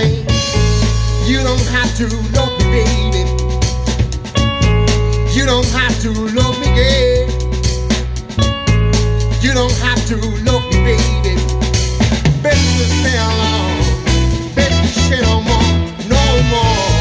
You don't have to love me, baby. You don't have to love me, girl. You don't have to love me, baby. Baby, stay alone. Baby, no more, no more.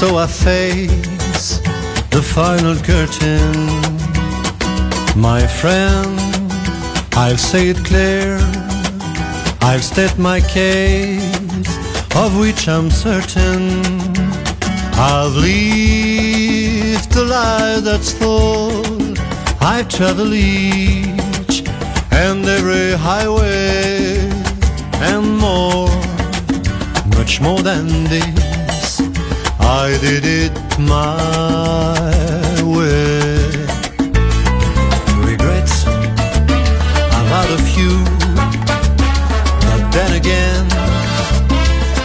so I face the final curtain. My friend, I'll say it clear. I'll state my case, of which I'm certain. I've lived a life that's full. I've traveled each and every highway and more, much more than this. I did it my way. Regrets, I've had a few, but then again,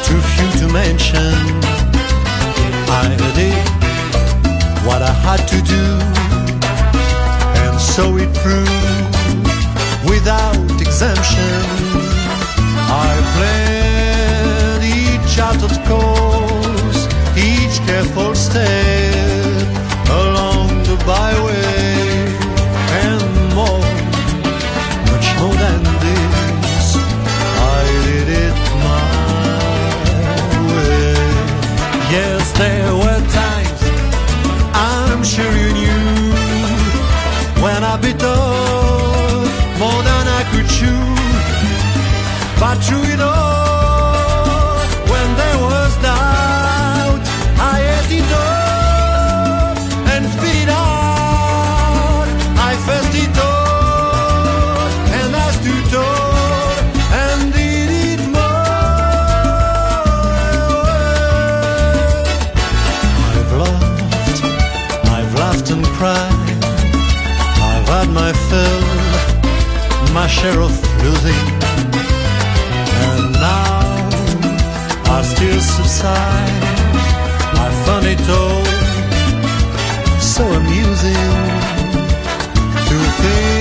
too few to mention. I did what I had to do, and so it proved without exemption. I played each out of score. stay share of losing. And now I still subside. My funny tone, so amusing to think.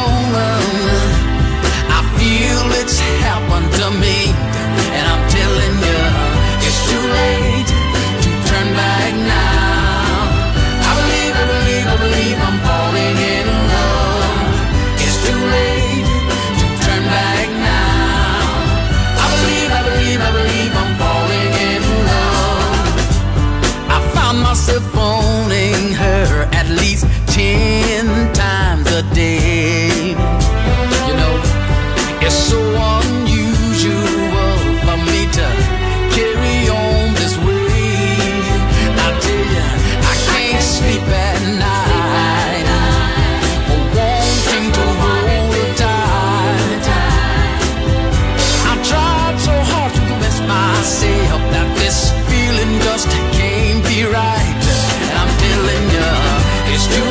wish you.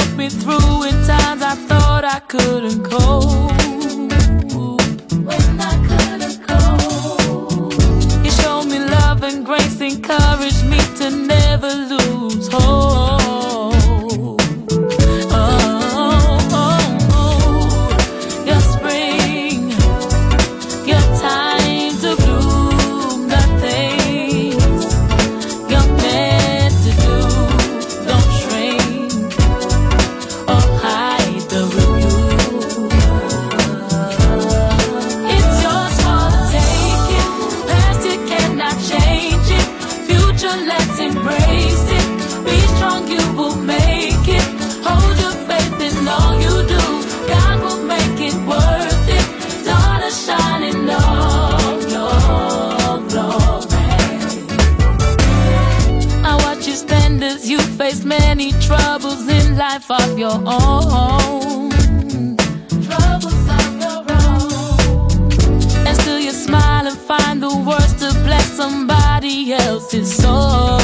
helped me through in times I thought I couldn't cope. I couldn't cope, you showed me love and grace, encouraged me to never lose hope. of your own. Troubles on your own. And still you smile and find the words to bless somebody else's soul.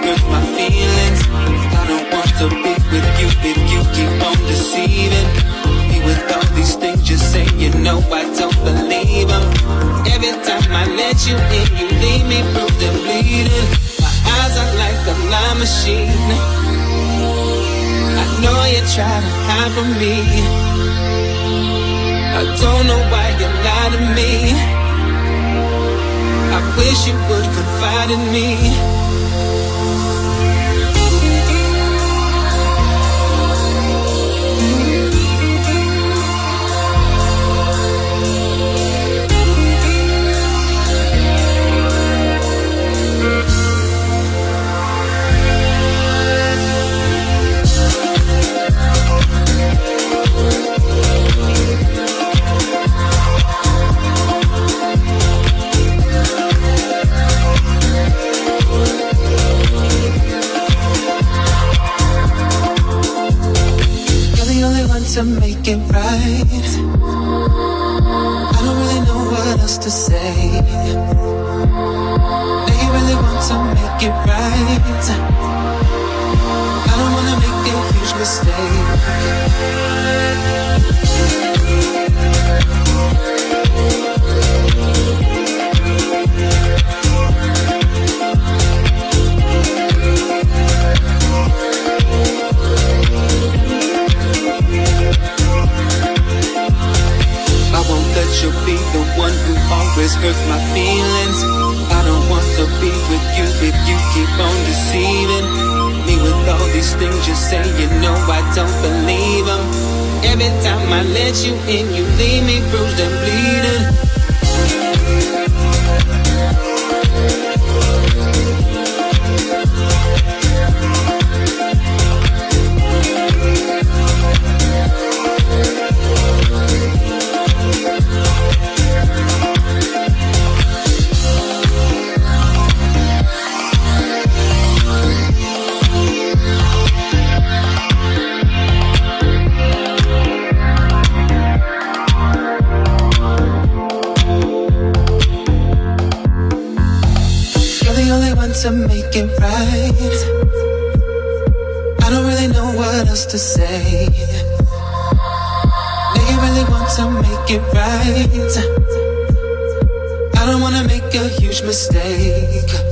always my feelings. I don't want to be with you if you keep on deceiving me with all these things you say. You know I don't believe them. Every time I let you in, you leave me bruised and bleeding. My eyes are like a lie machine. I know you try to hide from me. I don't know why you lie to me. I wish you would confide in me. Hurt hurts my feelings. I don't want to be with you if you keep on deceiving me with all these things you say. You know I don't believe them. Every time I let you in, you leave me bruised and bleeding. to make it right. I don't really know what else to say. Do you really want to make it right? I don't wanna make a huge mistake.